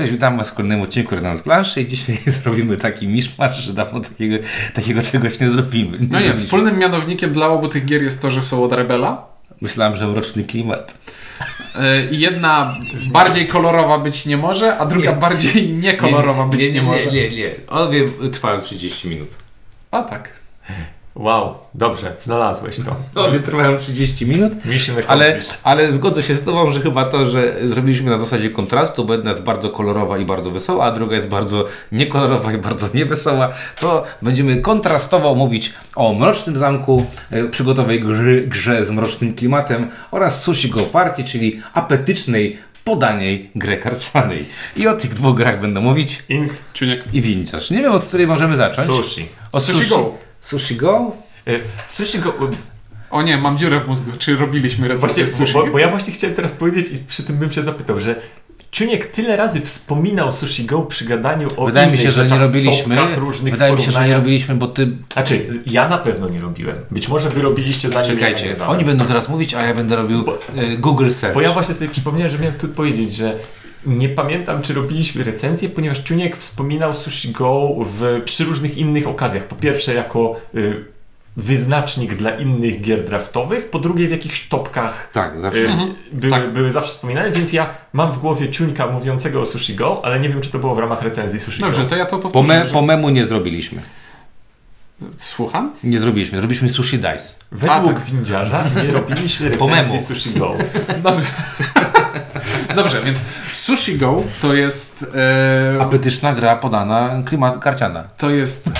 Cześć, witam Was w kolejnym odcinku Renam z planszy i dzisiaj zrobimy taki miszmasz, że dawno takiego, takiego czegoś nie zrobimy. Nie No nie, wspólnym mianownikiem dla obu tych gier jest to, że są od Rebela. Myślałem, że mroczny klimat. I jedna bardziej kolorowa być nie może, a druga Nie. bardziej niekolorowa być nie, nie, może. Nie, nie, nie. Obie trwają 30 minut. A tak. Wow, dobrze, znalazłeś to. Obie trwają 30 minut. Ale, ale zgodzę się z Tobą, że chyba to, że zrobiliśmy na zasadzie kontrastu, bo jedna jest bardzo kolorowa i bardzo wesoła, a druga jest bardzo niekolorowa i bardzo niewesoła, to będziemy kontrastowo mówić o Mrocznym Zamku, e, przygotowej grze z mrocznym klimatem oraz Sushi Go Party, czyli apetycznej, podaniej grę karcianej. I o tych dwóch grach będę mówić Ink, Czuniek. i Vintage. Nie wiem, od której możemy zacząć. sushi. O Sushi Go. Sushi Go? Y, Sushi go... O nie, mam dziurę w mózgu. Czy robiliśmy Właśnie, recenzję sushi? bo, bo ja właśnie chciałem teraz powiedzieć i przy tym bym się zapytał, że Czuniek tyle razy wspominał Sushi Go przy gadaniu o Wydaje mi się, że nie robiliśmy. różnych Wydaje mi się, że nie robiliśmy, bo ty Znaczy, ja na pewno nie robiłem. Być może wy robiliście zanim Czekajcie, ja oni będą teraz mówić, a ja będę robił Bo- e, Google Search. Bo ja właśnie sobie przypomniałem, że miałem tu powiedzieć, że nie pamiętam, czy robiliśmy recenzję, ponieważ Czuniek wspominał Sushi Go w, przy różnych innych okazjach. Po pierwsze, jako y, wyznacznik dla innych gier draftowych, po drugie, w jakichś topkach Tak, zawsze. y, były, Tak. były zawsze wspominane, więc ja mam w głowie Ciuńka mówiącego o Sushi Go, ale nie wiem, czy to było w ramach recenzji Sushi Dobrze, Go. to ja to Po, powtórzę. me, że- po memu nie zrobiliśmy. Słucham? Nie zrobiliśmy. Zrobiliśmy sushi dice. Według A, tak. windziarza nie robiliśmy Po recenzji memu. Sushi Go. Dobrze. Dobrze, więc Sushi Go to jest... E, Apetyczna gra podana klimat karciana. To jest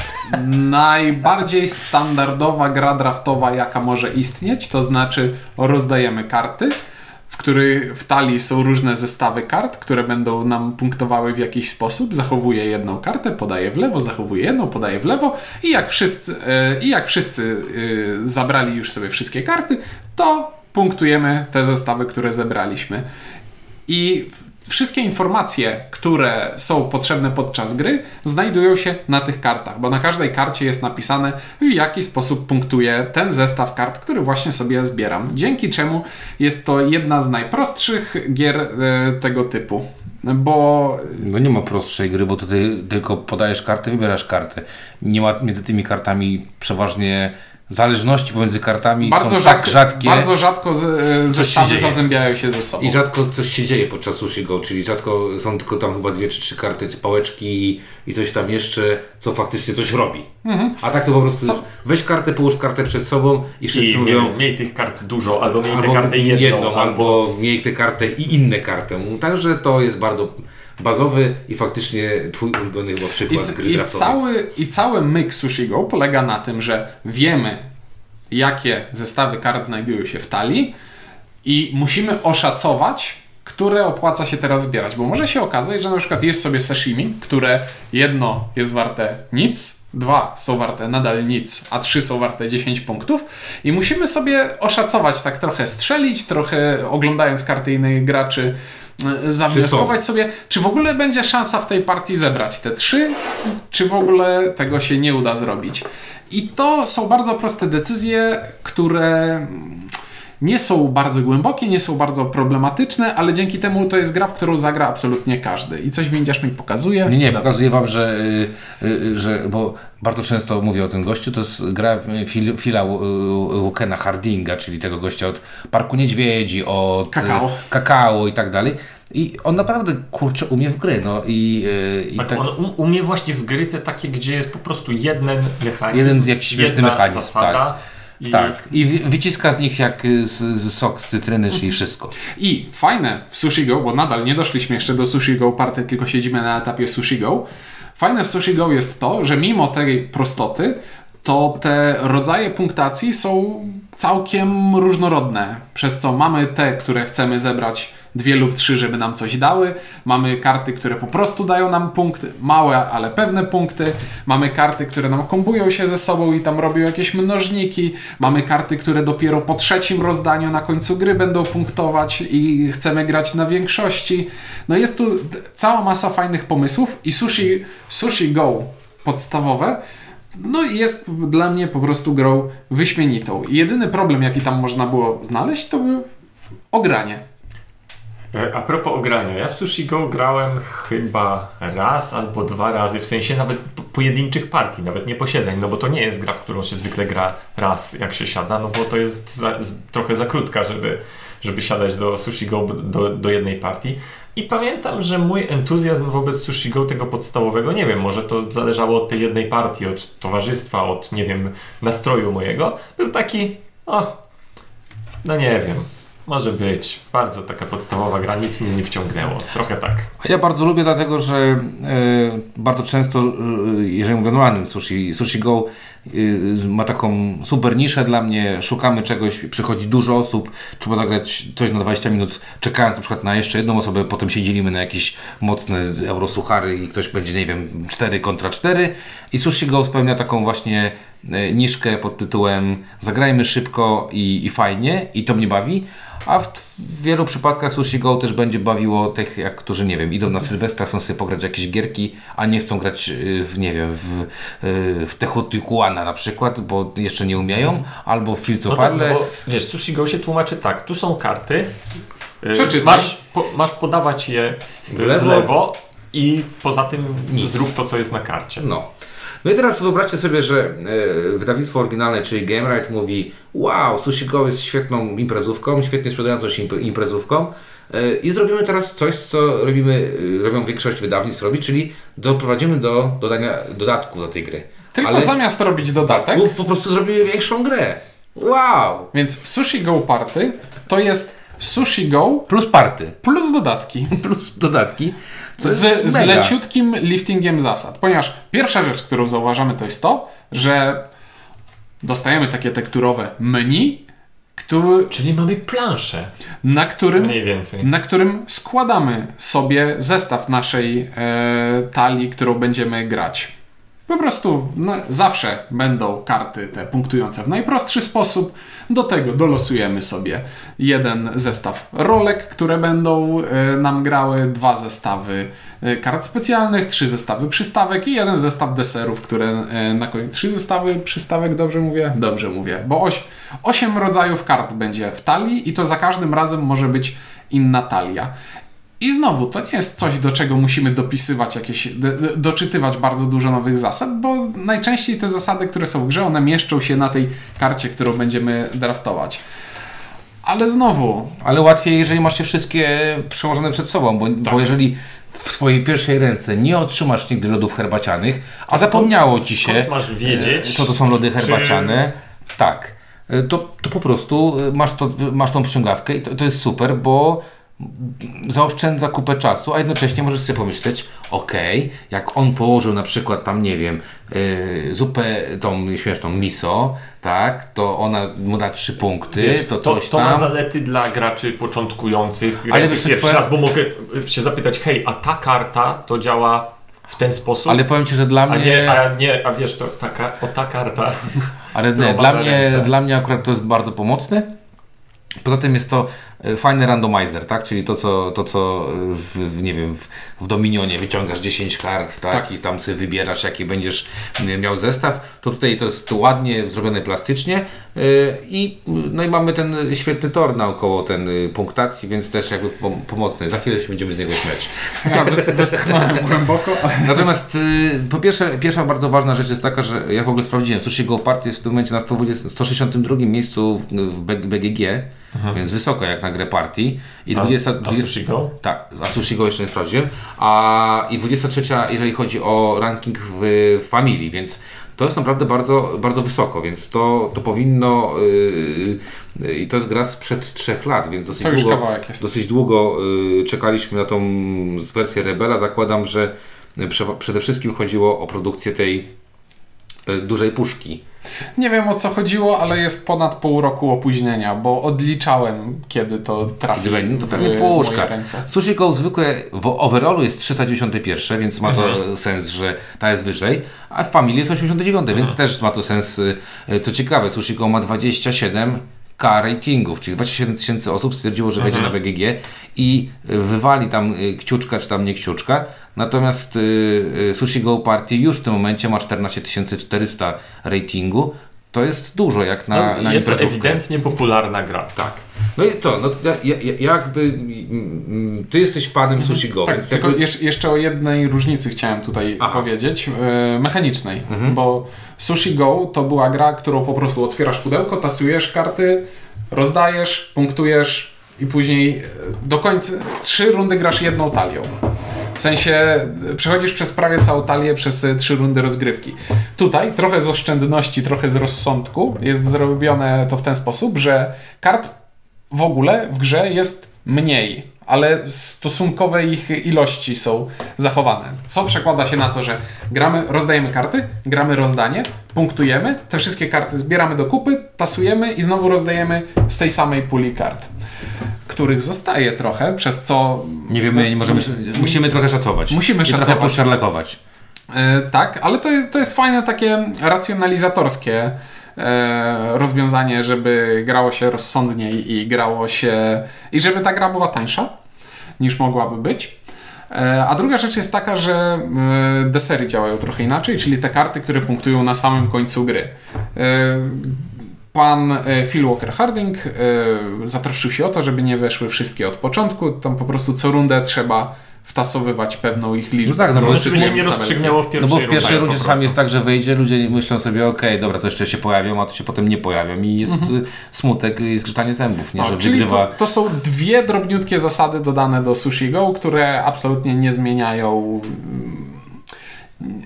najbardziej standardowa gra draftowa, jaka może istnieć. To znaczy, rozdajemy karty, w których w talii są różne zestawy kart, które będą nam punktowały w jakiś sposób. Zachowuję jedną kartę, podaję w lewo, zachowuję jedną, podaję w lewo i jak wszyscy, e, i jak wszyscy e, zabrali już sobie wszystkie karty, to punktujemy te zestawy, które zebraliśmy. I wszystkie informacje, które są potrzebne podczas gry, znajdują się na tych kartach, bo na każdej karcie jest napisane, w jaki sposób punktuję ten zestaw kart, który właśnie sobie zbieram. Dzięki czemu jest to jedna z najprostszych gier e, tego typu. Bo No nie ma prostszej gry, bo tutaj tylko podajesz kartę, wybierasz kartę. Nie ma między tymi kartami przeważnie zależności pomiędzy kartami bardzo, są rzadko, tak rzadkie. bardzo rzadko z, e, zestawy dzieje. zazębiają się ze sobą. I rzadko coś się dzieje podczas sushi go, czyli rzadko są tylko tam chyba dwie czy trzy karty, czy pałeczki i coś tam jeszcze, co faktycznie coś robi. A tak to po prostu Co- jest, weź kartę, połóż kartę przed sobą i wszyscy I mówią, miej tych kart dużo, albo miej tę albo kartę jedną, jedną, albo miej tę kartę i inne kartę. Także to jest bardzo bazowy i faktycznie twój ulubiony chyba I, przykład c- gry i, draftowej. cały, I cały myk Sushi Go polega na tym, że wiemy, jakie zestawy kart znajdują się w talii i musimy oszacować, które opłaca się teraz zbierać, bo może się okazać, że na przykład jest sobie sashimi, które jedno jest warte nic, dwa są warte nadal nic, a trzy są warte 10 punktów i musimy sobie oszacować, tak trochę strzelić, trochę oglądając karty innych graczy, e, zawnioskować sobie, czy w ogóle będzie szansa w tej partii zebrać te trzy, czy w ogóle tego się nie uda zrobić. I to są bardzo proste decyzje, które nie są bardzo głębokie, nie są bardzo problematyczne, ale dzięki temu to jest gra, w którą zagra absolutnie każdy. I coś Windziarz mi pokazuje. Nie, nie, Dobra. pokazuję wam, że, y, y, że bo bardzo często mówię o tym gościu, to jest gra Phil, Phila Wokena Hardinga, czyli tego gościa od Parku Niedźwiedzi, od y, Kakao. kakao i tak dalej. I on naprawdę kurczę umie w gry, no i, y, i Tak, tak, on um- umie właśnie w gry te takie, gdzie jest po prostu jeden mechanizm. Jeden jakiś śmieszny jedna mechanizm, zasada. I tak. I wy- wyciska z nich jak y, z, z sok z cytryny, czyli wszystko. I fajne w Sushi Go, bo nadal nie doszliśmy jeszcze do Sushi Go Party, tylko siedzimy na etapie Sushi Go. Fajne w Sushi Go jest to, że mimo tej prostoty, to te rodzaje punktacji są całkiem różnorodne. Przez co mamy te, które chcemy zebrać dwie lub trzy, żeby nam coś dały. Mamy karty, które po prostu dają nam punkty, małe, ale pewne punkty. Mamy karty, które nam kombują się ze sobą i tam robią jakieś mnożniki. Mamy karty, które dopiero po trzecim rozdaniu na końcu gry będą punktować i chcemy grać na większości. No jest tu cała masa fajnych pomysłów i Sushi, sushi Go podstawowe no jest dla mnie po prostu grą wyśmienitą. Jedyny problem, jaki tam można było znaleźć, to był ogranie. E, A propos ogrania, ja w Sushi Go grałem chyba raz albo dwa razy, w sensie nawet po- pojedynczych partii, nawet nie posiedzeń, no bo to nie jest gra, w którą się zwykle gra raz, jak się siada, no bo to jest za, trochę za krótka, żeby, żeby siadać do Sushi Go do, do jednej partii. I pamiętam, że mój entuzjazm wobec Sushi Go tego podstawowego, nie wiem, może to zależało od tej jednej partii, od towarzystwa, od, nie wiem, nastroju mojego, był taki, o, no nie wiem, może być. Bardzo taka podstawowa gra, nic mnie nie wciągnęło. Trochę tak. Ja bardzo lubię, dlatego że e, bardzo często, e, jeżeli mówię o sushi, Sushi Go e, ma taką super niszę dla mnie, szukamy czegoś, przychodzi dużo osób, trzeba zagrać coś na 20 minut, czekając na przykład na jeszcze jedną osobę, potem się dzielimy na jakieś mocne eurosuchary i ktoś będzie, nie wiem, 4 kontra 4 i Sushi Go spełnia taką właśnie niszkę pod tytułem zagrajmy szybko i, i fajnie i to mnie bawi, a w, w wielu przypadkach Sushi Go też będzie bawiło tych, jak, którzy, nie wiem, idą na Sylwestra, chcą sobie pograć jakieś gierki, a nie chcą grać y, w, nie wiem, w, y, w Teotihuacana na przykład, bo jeszcze nie umieją, albo w Fields No tak, no bo wiesz, Sushi Go się tłumaczy tak. Tu są karty. Przeczytaj. Masz, po, masz podawać je w lewo. lewo, i poza tym Nic. zrób to, co jest na karcie. No. No i teraz wyobraźcie sobie, że e, wydawnictwo oryginalne, czyli GameRite mówi wow, Sushi Go jest świetną imprezówką, świetnie sprzedającą się imp- imprezówką e, i zrobimy teraz coś, co robimy, e, robią większość wydawnictw robi, czyli doprowadzimy do dodania dodatków do tej gry. Tylko Ale zamiast robić dodatek, dodatków po prostu zrobimy większą grę. Wow! więc Sushi Go Party to jest Sushi Go Plus party, plus dodatki. plus dodatki. Co Z, z leciutkim liftingiem zasad. Ponieważ pierwsza rzecz, którą zauważamy, to jest to, że dostajemy takie tekturowe menu, który, Czyli mamy planszę. na, którym, Mniej więcej. na którym składamy sobie zestaw naszej e, talii, którą będziemy grać. Po prostu no, zawsze będą karty te punktujące w najprostszy sposób. Do tego dolosujemy sobie jeden zestaw rolek, które będą e, nam grały, dwa zestawy e, kart specjalnych, trzy zestawy przystawek i jeden zestaw deserów, które e, na koniec. Trzy zestawy przystawek, dobrze mówię? Dobrze mówię, bo oś, osiem rodzajów kart będzie w talii i to za każdym razem może być inna talia. I znowu, to nie jest coś, do czego musimy dopisywać jakieś, do, do- doczytywać bardzo dużo nowych zasad, bo najczęściej te zasady, które są w grze, one mieszczą się na tej karcie, którą będziemy draftować. Ale znowu, Ale łatwiej, jeżeli masz je wszystkie przełożone przed sobą, bo, Tak. bo jeżeli w swojej pierwszej ręce nie otrzymasz nigdy lodów herbacianych, a zapomniało ci się, Skąd masz wiedzieć? e, co to są lody herbaciane, tak, e, to, to po prostu e, masz, to, masz tą przyciągawkę i to, to jest super, bo zaoszczędza kupę czasu, a jednocześnie możesz sobie pomyśleć, okej, jak on położył na przykład tam, nie wiem, yy, zupę tą śmieszną miso, tak, to ona mu da trzy punkty, Wiesz, to to, coś to tam. ma zalety dla graczy początkujących, Ale wiesz, pierwszy powiem- raz, bo mogę się zapytać, hej, a ta karta to działa w ten sposób? Ale powiem Ci, że dla a mnie... nie, a nie, a wiesz, to taka, o ta karta. Ale nie, dla mnie, ręce. dla mnie akurat to jest bardzo pomocne. Poza tym jest to fajny randomizer, tak? Czyli to, co, to, co e, w, w, nie wiem, w, w Dominionie wyciągasz 10 kart, tak? Tak. I tam sobie wybierasz, jaki będziesz e, miał zestaw. To tutaj to jest ładnie zrobione plastycznie e, i, no i mamy ten świetny tor naokoło ten e, punktacji, więc też jakby pom- pomocny. Za chwilę się będziemy z niego śmiać. ja westchnąłem głęboko, Natomiast po pierwsze, pierwsza bardzo ważna rzecz jest taka, że ja w ogóle sprawdziłem, Sushi Go Party jest w tym momencie na 120, 162 miejscu w, w B- BGG, więc wysoko jak na grę party. I A- 20, a 20 Sushi Go? Tak, a Sushi Go jeszcze nie sprawdziłem. A i 23, jeżeli chodzi o ranking w familii, więc to jest naprawdę bardzo, bardzo wysoko, więc to, to powinno y, y, i to jest gra sprzed trzech lat, więc dosyć długo, dosyć długo y, czekaliśmy na tą wersję Rebela. Zakładam, że prze- przede wszystkim chodziło o produkcję tej dużej puszki. nie wiem o co chodziło, ale jest ponad pół roku opóźnienia, bo odliczałem, kiedy to trafi Gdyby, no to pewnie puszka. Sushi Go zwykłe w overallu jest 391, więc ma to Mhm. sens, że ta jest wyżej, a w Family jest 89, Mhm. więc też ma to sens. y, y, Co ciekawe, Sushi Go ma 27 K ratingów, czyli 27 tysięcy osób stwierdziło, że wejdzie na Mhm. BGG i y, wywali tam y, kciuczka czy tam nie kciuczka. Natomiast y, Sushi Go Party już w tym momencie ma 14 400 ratingu. To jest dużo jak na, No, na jest to ewidentnie popularna gra. Tak. No i co, no to ja, ja, jakby mm, mm, ty jesteś fanem Sushi Go, Tak, tylko jakby, jeszcze, jeszcze o jednej różnicy chciałem tutaj Aha. powiedzieć, yy, mechanicznej, bo Sushi Go to była gra, którą po prostu otwierasz pudełko, tasujesz karty, rozdajesz, punktujesz i później yy, do końca trzy rundy grasz jedną talią. W sensie przechodzisz przez prawie całą talię przez yy, trzy rundy rozgrywki. Tutaj trochę z oszczędności, trochę z rozsądku jest zrobione to w ten sposób, że kart w ogóle w grze jest mniej, ale stosunkowe ich ilości są zachowane. Co przekłada się na to, że gramy, rozdajemy karty, gramy rozdanie, punktujemy, te wszystkie karty zbieramy do kupy, tasujemy i znowu rozdajemy z tej samej puli kart, których zostaje trochę, przez co nie wiemy, nie możemy, musimy trochę szacować. Musimy I trochę szacować. poszczarlekować. E, tak, ale to, to jest fajne takie racjonalizatorskie e, rozwiązanie, żeby grało się rozsądniej i grało się. i żeby ta gra była tańsza niż mogłaby być. E, a druga rzecz jest taka, że desery działają trochę inaczej, czyli te karty, które punktują na samym końcu gry. Pan e, Phil Walker Harding e, zatroszczył się o to, żeby nie weszły wszystkie od początku. Tam po prostu co rundę trzeba wtasowywać pewną ich liczbę. No tak, no bo jeszcze nie w No pierwszej bo w pierwszej rundzie czasami jest tak, że wyjdzie, ludzie myślą sobie, okej, dobra, to jeszcze się pojawią, a to się potem nie pojawią i jest y, smutek i skrzytanie zębów, nie, No, że czyli wygrywa... to, to są dwie drobniutkie zasady dodane do Sushi Go, które absolutnie nie zmieniają.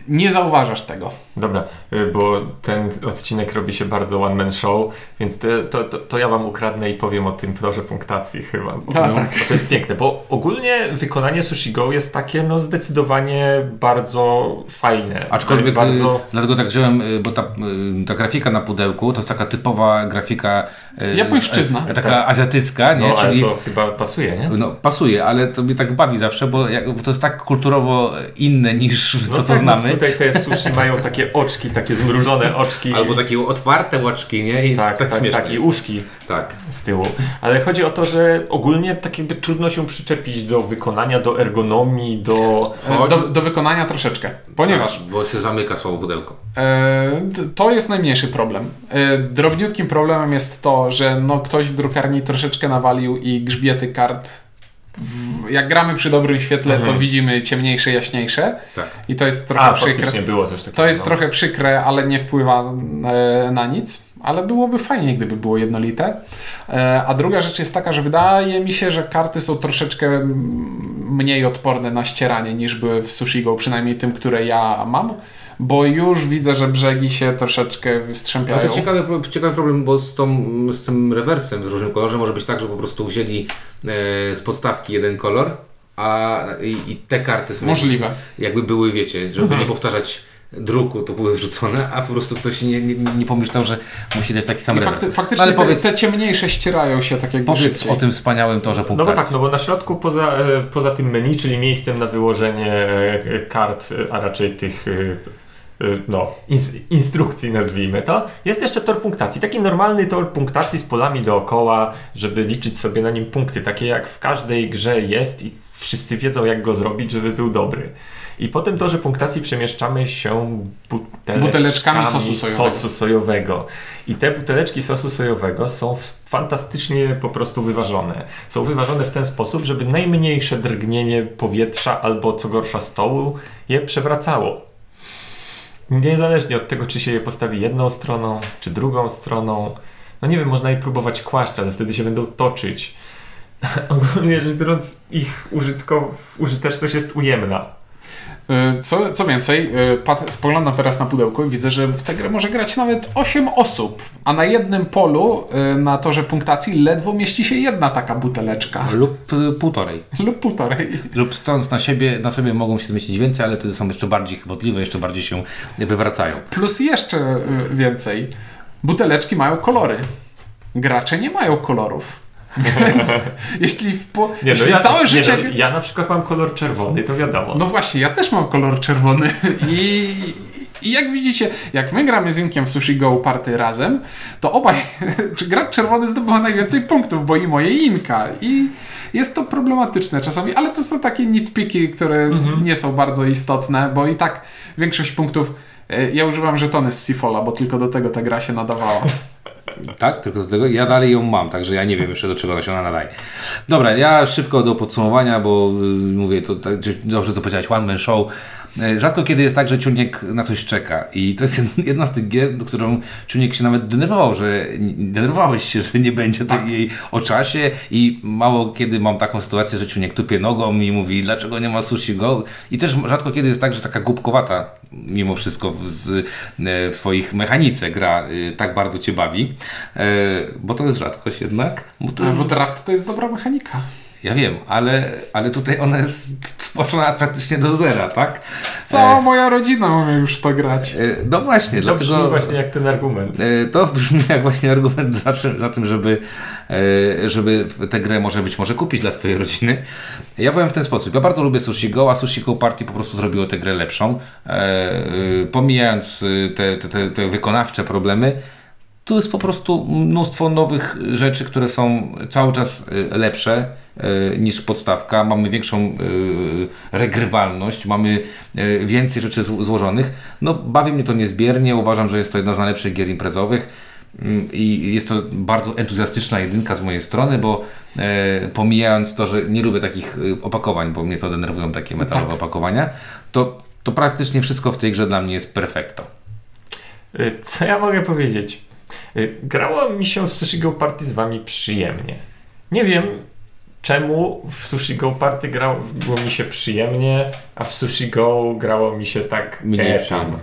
Nie zauważasz tego. Dobra, y, bo ten odcinek robi się bardzo one man show, więc to, to, to, to ja wam ukradnę i powiem o tym torze punktacji chyba. Bo, A, no, tak. bo to jest piękne, bo ogólnie wykonanie Sushi Go jest takie no zdecydowanie bardzo fajne. Aczkolwiek bardzo... y, dlatego tak wziąłem, y, bo ta, ta grafika na pudełku to jest taka typowa grafika Japońszczyzna. z- taka azjatycka, nie? No, ale Czyli to chyba pasuje, nie? no, pasuje, ale to mnie tak bawi zawsze, bo, jak, bo to jest tak kulturowo inne niż No to, co tak, no znamy. Tutaj te sushi mają takie oczki, takie zmrużone oczki. Albo takie otwarte łaczki, nie? I tak, tak, tak, tak, i uszki Tak. z tyłu. Ale chodzi o to, że ogólnie tak jakby trudno się przyczepić do wykonania, do ergonomii, do... E, Do, do wykonania troszeczkę, ponieważ Tak, Bo się zamyka słabo pudełko. E, to jest najmniejszy problem. E, drobniutkim problemem jest to, że no, ktoś w drukarni troszeczkę nawalił i grzbiety kart. W, jak gramy przy dobrym świetle, Mhm. to widzimy ciemniejsze, jaśniejsze. Tak. I to jest trochę A, przykre. było coś takiego. To jest no. trochę przykre, ale nie wpływa e, na nic. Ale byłoby fajnie, gdyby było jednolite. A druga rzecz jest taka, że wydaje mi się, że karty są troszeczkę mniej odporne na ścieranie niż były w Sushi Go, przynajmniej tym, które ja mam. Bo już widzę, że brzegi się troszeczkę No wystrzępiają. to ciekawy, ciekawy problem, bo z, tą, z tym rewersem w różnym kolorze może być tak, że po prostu wzięli e, z podstawki jeden kolor, a i, i te karty sobie Możliwe. jakby były, wiecie, żeby nie powtarzać druku, to były wrzucone, a po prostu ktoś nie, nie, nie pomyślał, że musi dać taki sam rewers. fakty, No faktycznie ale te, powiedz, te ciemniejsze ścierają się tak jakby powiedz szybciej. o tym wspaniałym torze No punktacji. bo tak, no bo na środku poza, e, poza tym menu, czyli miejscem na wyłożenie e, kart, e, a raczej tych no, ins- instrukcji nazwijmy to, jest jeszcze tor punktacji. Taki normalny tor punktacji z polami dookoła, żeby liczyć sobie na nim punkty, takie jak w każdej grze jest i wszyscy wiedzą jak go zrobić, żeby był dobry. I po tym torze punktacji przemieszczamy się buteleczkami, Buteleczkami sosu sojowego. sosu sojowego. I te buteleczki sosu sojowego są fantastycznie po prostu wyważone. Są wyważone w ten sposób, żeby najmniejsze drgnienie powietrza albo co gorsza stołu je przewracało. Niezależnie od tego, czy się je postawi jedną stroną, czy drugą stroną. No nie wiem, można je próbować kłaść, ale wtedy się będą toczyć. Ogólnie rzecz biorąc, ich użytko- użyteczność jest ujemna. Y, Co, co więcej, pat, spoglądam teraz na pudełko i widzę, że w tę grę może grać nawet 8 osób, a na jednym polu y, na torze punktacji ledwo mieści się jedna taka buteleczka Lub półtorej. lub półtorej. Lub stąd na siebie, na sobie mogą się zmieścić więcej, ale wtedy są jeszcze bardziej chybotliwe, jeszcze bardziej się wywracają. Plus jeszcze więcej, buteleczki mają kolory. Gracze nie mają kolorów. Więc jeśli, w po, Nie, jeśli ja, całe nie, życie... no, ja na przykład mam kolor czerwony, to wiadomo. No właśnie, ja też mam kolor czerwony i, i jak widzicie, jak my gramy z Inkiem w Sushi Go party razem, to obaj, czy gracz czerwony zdobywa najwięcej punktów, bo i moje Inka i jest to problematyczne czasami, ale to są takie nitpiki, które nie są bardzo istotne, bo i tak większość punktów E, Ja używam żetony z Sifola, bo tylko do tego ta gra się nadawała. Tak, tylko do tego. Ja dalej ją mam, także ja nie wiem jeszcze do czego się ona nadaje. Dobra, ja szybko do podsumowania, bo y, mówię, to tak, dobrze to powiedziałeś, one man show. Y, Rzadko kiedy jest tak, że Ciuniek na coś czeka. I to jest jed- jedna z tych gier, do którą Ciuniek się nawet denerwował, że denerwowałeś się, że nie będzie tej jej o czasie. I mało kiedy mam taką sytuację, że Ciuniek tupie nogą i mówi, dlaczego nie ma sushi go? I też rzadko kiedy jest tak, że taka głupkowata mimo wszystko w, z, e, w swoich mechanice gra y, tak bardzo Cię bawi, e, bo to jest rzadkość jednak. Bo to jest, Bo draft to jest dobra mechanika. Ja wiem, ale, ale tutaj ona jest stworzona praktycznie do zera, tak? Cała moja rodzina umie już to grać. E, no właśnie, To brzmi dlatego... właśnie jak ten argument. E, To brzmi jak właśnie argument za, czym, za tym, żeby, e, żeby tę grę może być może kupić dla Twojej rodziny. Ja powiem w ten sposób. Ja bardzo lubię Sushi Go, a Sushi Go Party po prostu zrobiło tę grę lepszą. E, e, Pomijając e, te, te, te, te wykonawcze problemy, tu jest po prostu mnóstwo nowych rzeczy, które są cały czas e, lepsze e, niż podstawka. Mamy większą e, regrywalność, mamy więcej rzeczy zł- złożonych. No, bawi mnie to niezbiernie. Uważam, że jest to jedna z najlepszych gier imprezowych. Mm, I jest to bardzo entuzjastyczna jedynka z mojej strony, bo e, pomijając to, że nie lubię takich opakowań, bo mnie to denerwują takie metalowe opakowania, to, to praktycznie wszystko w tej grze dla mnie jest perfekto. Y, Co ja mogę powiedzieć? Y, Grało mi się w Sushi Go Party z wami przyjemnie. Nie wiem czemu w Sushi Go Party grało mi się przyjemnie, a w Sushi Go grało mi się tak Mniej e, przyjemnie.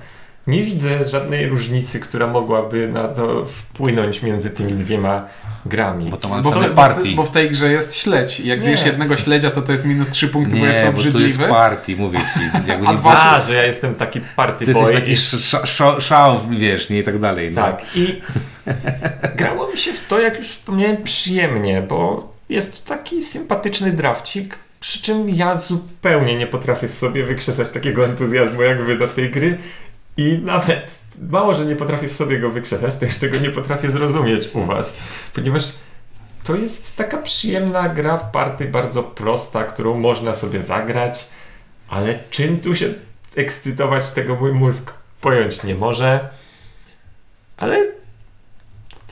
Nie widzę żadnej różnicy, która mogłaby na to wpłynąć między tymi dwiema grami. Bo to ma Bo w, party. bo w tej grze jest śledź. Jak Nie. zjesz jednego śledzia, to to jest minus 3 punkty, bo jest to Nie, bo tu jest obrzydliwy. party, mówię Ci. Jakby A nie dwa- A, że ja jestem taki party Ty boy. taki sz- sz- szał, wiesz, nie i tak dalej. No. Tak, i grało mi się w to, jak już wspomniałem, przyjemnie, bo jest to taki sympatyczny drafcik, przy czym ja zupełnie nie potrafię w sobie wykrzesać takiego entuzjazmu jak wy do tej gry i nawet mało, że nie potrafię w sobie go wykrzesać, to jeszcze go nie potrafię zrozumieć u was, ponieważ to jest taka przyjemna gra party, bardzo prosta, którą można sobie zagrać, ale czym tu się ekscytować, tego mój mózg pojąć nie może. Ale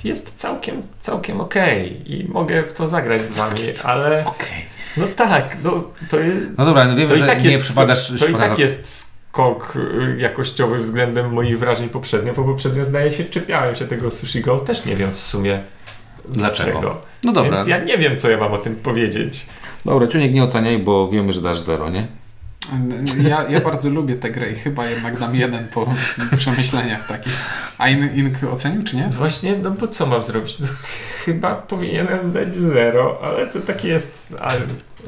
jest całkiem, całkiem okej i mogę w to zagrać z wami, ale Okej. no tak, no to jest... No dobra, no wiemy, że tak nie jest, przypadasz... to i tak jest skok y, jakościowy względem moich wrażeń poprzednio, bo poprzednio zdaje się czepiałem się tego Sushi Go, też nie wiem w sumie Dlaczego? dlaczego. No dobra, Więc ja nie wiem, co ja mam o tym powiedzieć. dobra, Czuniek nie oceniaj, bo wiemy, że dasz zero, nie? Ja, ja bardzo lubię tę grę i chyba jednak dam jeden po przemyśleniach takich. A In, Ink ocenił, czy nie? Właśnie, no bo co mam zrobić? No, chyba powinienem dać zero, ale to tak jest, ale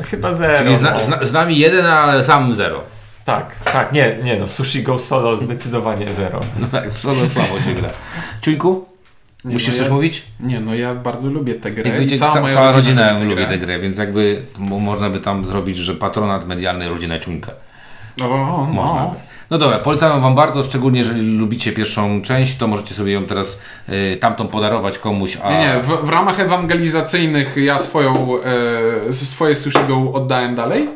chyba zero. Czyli zna, no. zna, z nami jeden, ale sam zero. Tak, tak, nie, nie, no Sushi Go Solo zdecydowanie zero. No tak, w solo słabo się gra. Ciuńku, Nie, musisz no coś ja, mówić? Nie, no ja bardzo lubię tę grę. Jak i wiecie, cała, ca- moja cała rodzina lubi ją lubi tę grę, więc jakby mo- można by tam zrobić, że patronat medialny rodzina Ciuńka. O, o, Można no. by. No dobra, polecam Wam bardzo, szczególnie jeżeli lubicie pierwszą część, to możecie sobie ją teraz y, tamtą podarować komuś, a... Nie, nie, w, w ramach ewangelizacyjnych ja swoją, e, swoje sushi go oddałem dalej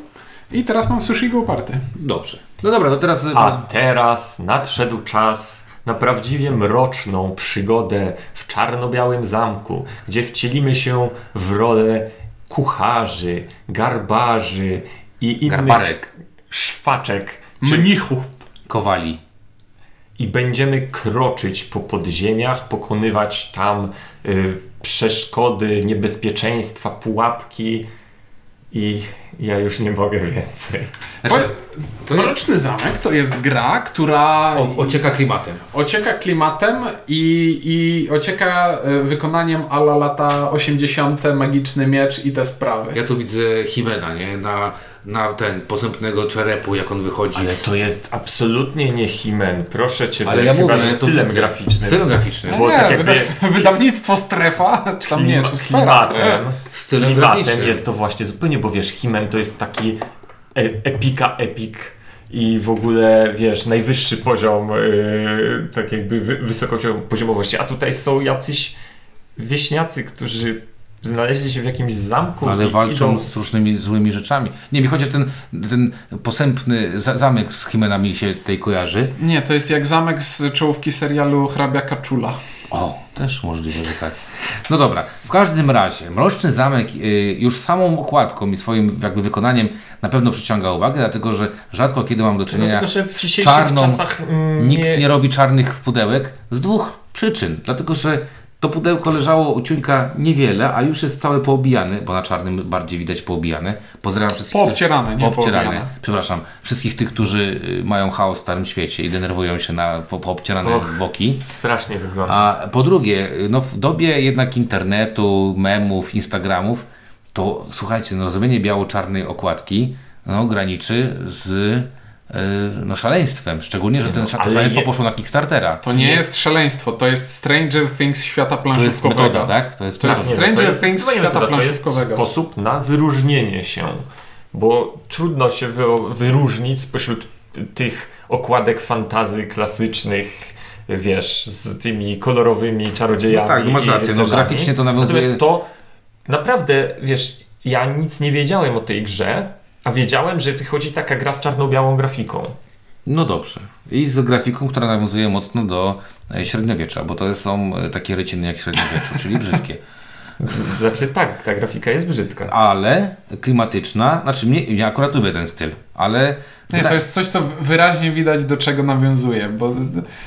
i teraz mam sushi go party. Dobrze. No dobra, to teraz... A teraz nadszedł czas na prawdziwie mroczną przygodę w czarno-białym zamku, gdzie wcielimy się w rolę kucharzy, garbarzy i innych Garbarek, szwaczek, czy Mnichów. kowali. i będziemy kroczyć po podziemiach, pokonywać tam y, przeszkody, niebezpieczeństwa, pułapki i ja już nie mogę więcej. Znaczy, To Mroczny Zamek to jest gra, która o, ocieka klimatem. ocieka klimatem i, i ocieka e, wykonaniem ala lata 80. magiczny miecz i te sprawy. Ja tu widzę Himena, nie? Na, na ten posępnego czerepu, jak on wychodzi. Ale to jest absolutnie nie Himen. Proszę cię, Ale ja chyba, mówię, że to stylem widzę. graficznym. Stylem graficznym. Bo nie, tak jakby wyda- wydawnictwo Strefa, czy tam nie, klima- czy Sfera. klimatem, Stylem klimatem graficznym. jest to właśnie zupełnie, bo wiesz, Himen to jest taki e epika epik i w ogóle, wiesz, najwyższy poziom yy, tak jakby wy- wysokopoziomowości, a tutaj są jacyś wieśniacy, którzy znaleźli się w jakimś zamku Ale i walczą idą... z różnymi złymi rzeczami. Nie, mi chodzi o ten, ten posępny za zamek z Himenami się tutaj kojarzy. Nie, to jest jak zamek z czołówki serialu Hrabia Kaczula. O, też możliwe, że tak. No dobra, w każdym razie Mroczny Zamek y, już samą okładką i swoim jakby wykonaniem na pewno przyciąga uwagę, dlatego że rzadko kiedy mam do czynienia Dlatego, że w z dzisiejszych czarną... czasach mm, Nikt nie- nie robi czarnych pudełek z dwóch przyczyn. Dlatego, że to pudełko leżało u Ciuńka niewiele, a już jest całe poobijane, bo na czarnym bardziej widać poobijane. Pozdrawiam wszystkich. Poobcierane, nie Poobcierane. poobijane. Przepraszam. Wszystkich tych, którzy y, mają chaos w Starym Świecie i denerwują się na po, poobcierane Och. boki. Strasznie wygląda. A po drugie, no w dobie jednak internetu, memów, Instagramów, to słuchajcie, no zrobienie biało-czarnej okładki no, graniczy z no, szaleństwem. Szczególnie, że ten no, to szaleństwo je- poszło na Kickstartera. To nie Jest- jest, szaleństwo, to jest Stranger Things świata To jest planszówkowego. metoda, tak? To jest, To jest. Stranger to jest Things świata metoda, to jest planszówkowego. sposób na wyróżnienie się, bo trudno się wy, wyróżnić spośród tych okładek fantazy klasycznych, wiesz, z tymi kolorowymi czarodziejami. No tak, no masz i rację, no graficznie to nawiązuje- Natomiast to naprawdę, wiesz, ja nic nie wiedziałem o tej grze, a wiedziałem, że wychodzi taka gra z czarno-białą grafiką. No dobrze. I z grafiką, która nawiązuje mocno do e, średniowiecza, bo to są e, takie ryciny jak w średniowieczu, czyli brzydkie. Znaczy tak, ta grafika jest brzydka. Ale klimatyczna, znaczy mnie, ja akurat lubię ten styl, ale Nie, to jest coś, co wyraźnie widać, do czego nawiązuje, bo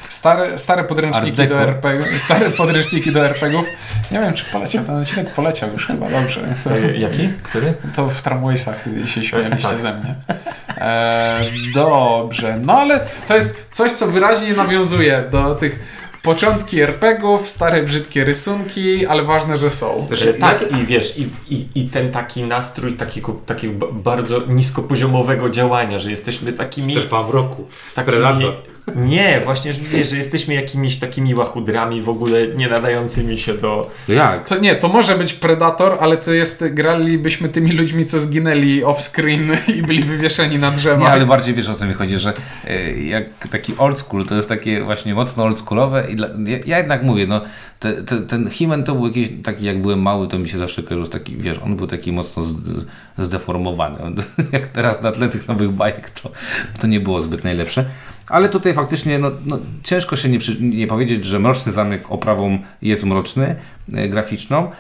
stare, stare podręczniki do. RPG, stare podręczniki do RPGów, nie wiem, czy poleciał, ten odcinek poleciał już chyba, dobrze. To, E, Jaki? Który? to w Tramwaysach się śmialiście Tak. ze mnie. E, dobrze, no ale to jest coś, co wyraźnie nawiązuje do tych początki RPGów, stare brzydkie rysunki, ale ważne, że są. Znaczy, E, tak, i wiesz, i, i, i ten taki nastrój takiego, takiego ba- bardzo niskopoziomowego działania, że jesteśmy takimi... mroku. takimi Predator. Nie, właśnie, że wiesz, że jesteśmy jakimiś takimi łachudrami w ogóle nie nadającymi się do... Jak? To nie, to może być Predator, ale to jest, gralibyśmy tymi ludźmi, co zginęli off-screen i byli wywieszeni na drzewach. Nie, ale bardziej wiesz o co mi chodzi, że e, jak taki old school, to jest takie właśnie mocno oldschoolowe i dla, ja, ja jednak mówię, no te, te, ten Himen to był jakiś taki, jak byłem mały, to mi się zawsze kojarzył taki, wiesz, on był taki mocno z, z, zdeformowany. Jak teraz na tle tych nowych bajek, to, to nie było zbyt najlepsze. Ale tutaj faktycznie no, no, ciężko się nie, nie powiedzieć, że Mroczny Zamek oprawą jest mroczny, e, graficzną.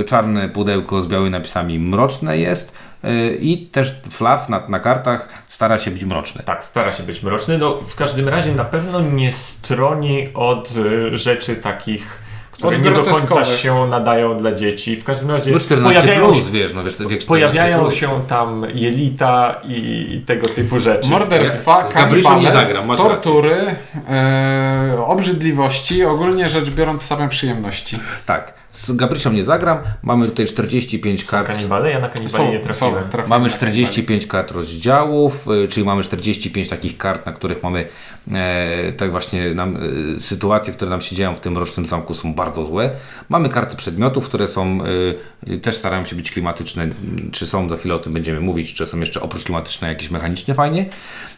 E, czarne pudełko z białymi napisami mroczne jest e, i też flaw na, na kartach stara się być mroczny. Tak, stara się być mroczny. No, w każdym razie na pewno nie stroni od y, rzeczy takich, które nie do końca się nadają dla dzieci. W każdym razie No 14 pojawiają, plus, się, wiesz, no wiesz, to wiek 14 pojawiają plus. się tam jelita i, i tego typu rzeczy. Morderstwa, kanibale, tortury, e, obrzydliwości, ogólnie rzecz biorąc same przyjemności. Tak, z Gabrysią nie zagram, mamy tutaj 45 Są kart. kanibale? Ja na kanibale Są, nie są, trafiłem. trafiłem Mamy na 45 kart rozdziałów, y, czyli mamy 45 takich kart, na których mamy e, tak właśnie nam, e, sytuacje, które nam się dzieją w tym rocznym zamku są bardzo złe. Mamy karty przedmiotów, które są e, też starają się być klimatyczne, czy są, za chwilę o tym będziemy mówić, czy są jeszcze oprócz klimatyczne jakieś mechanicznie fajnie.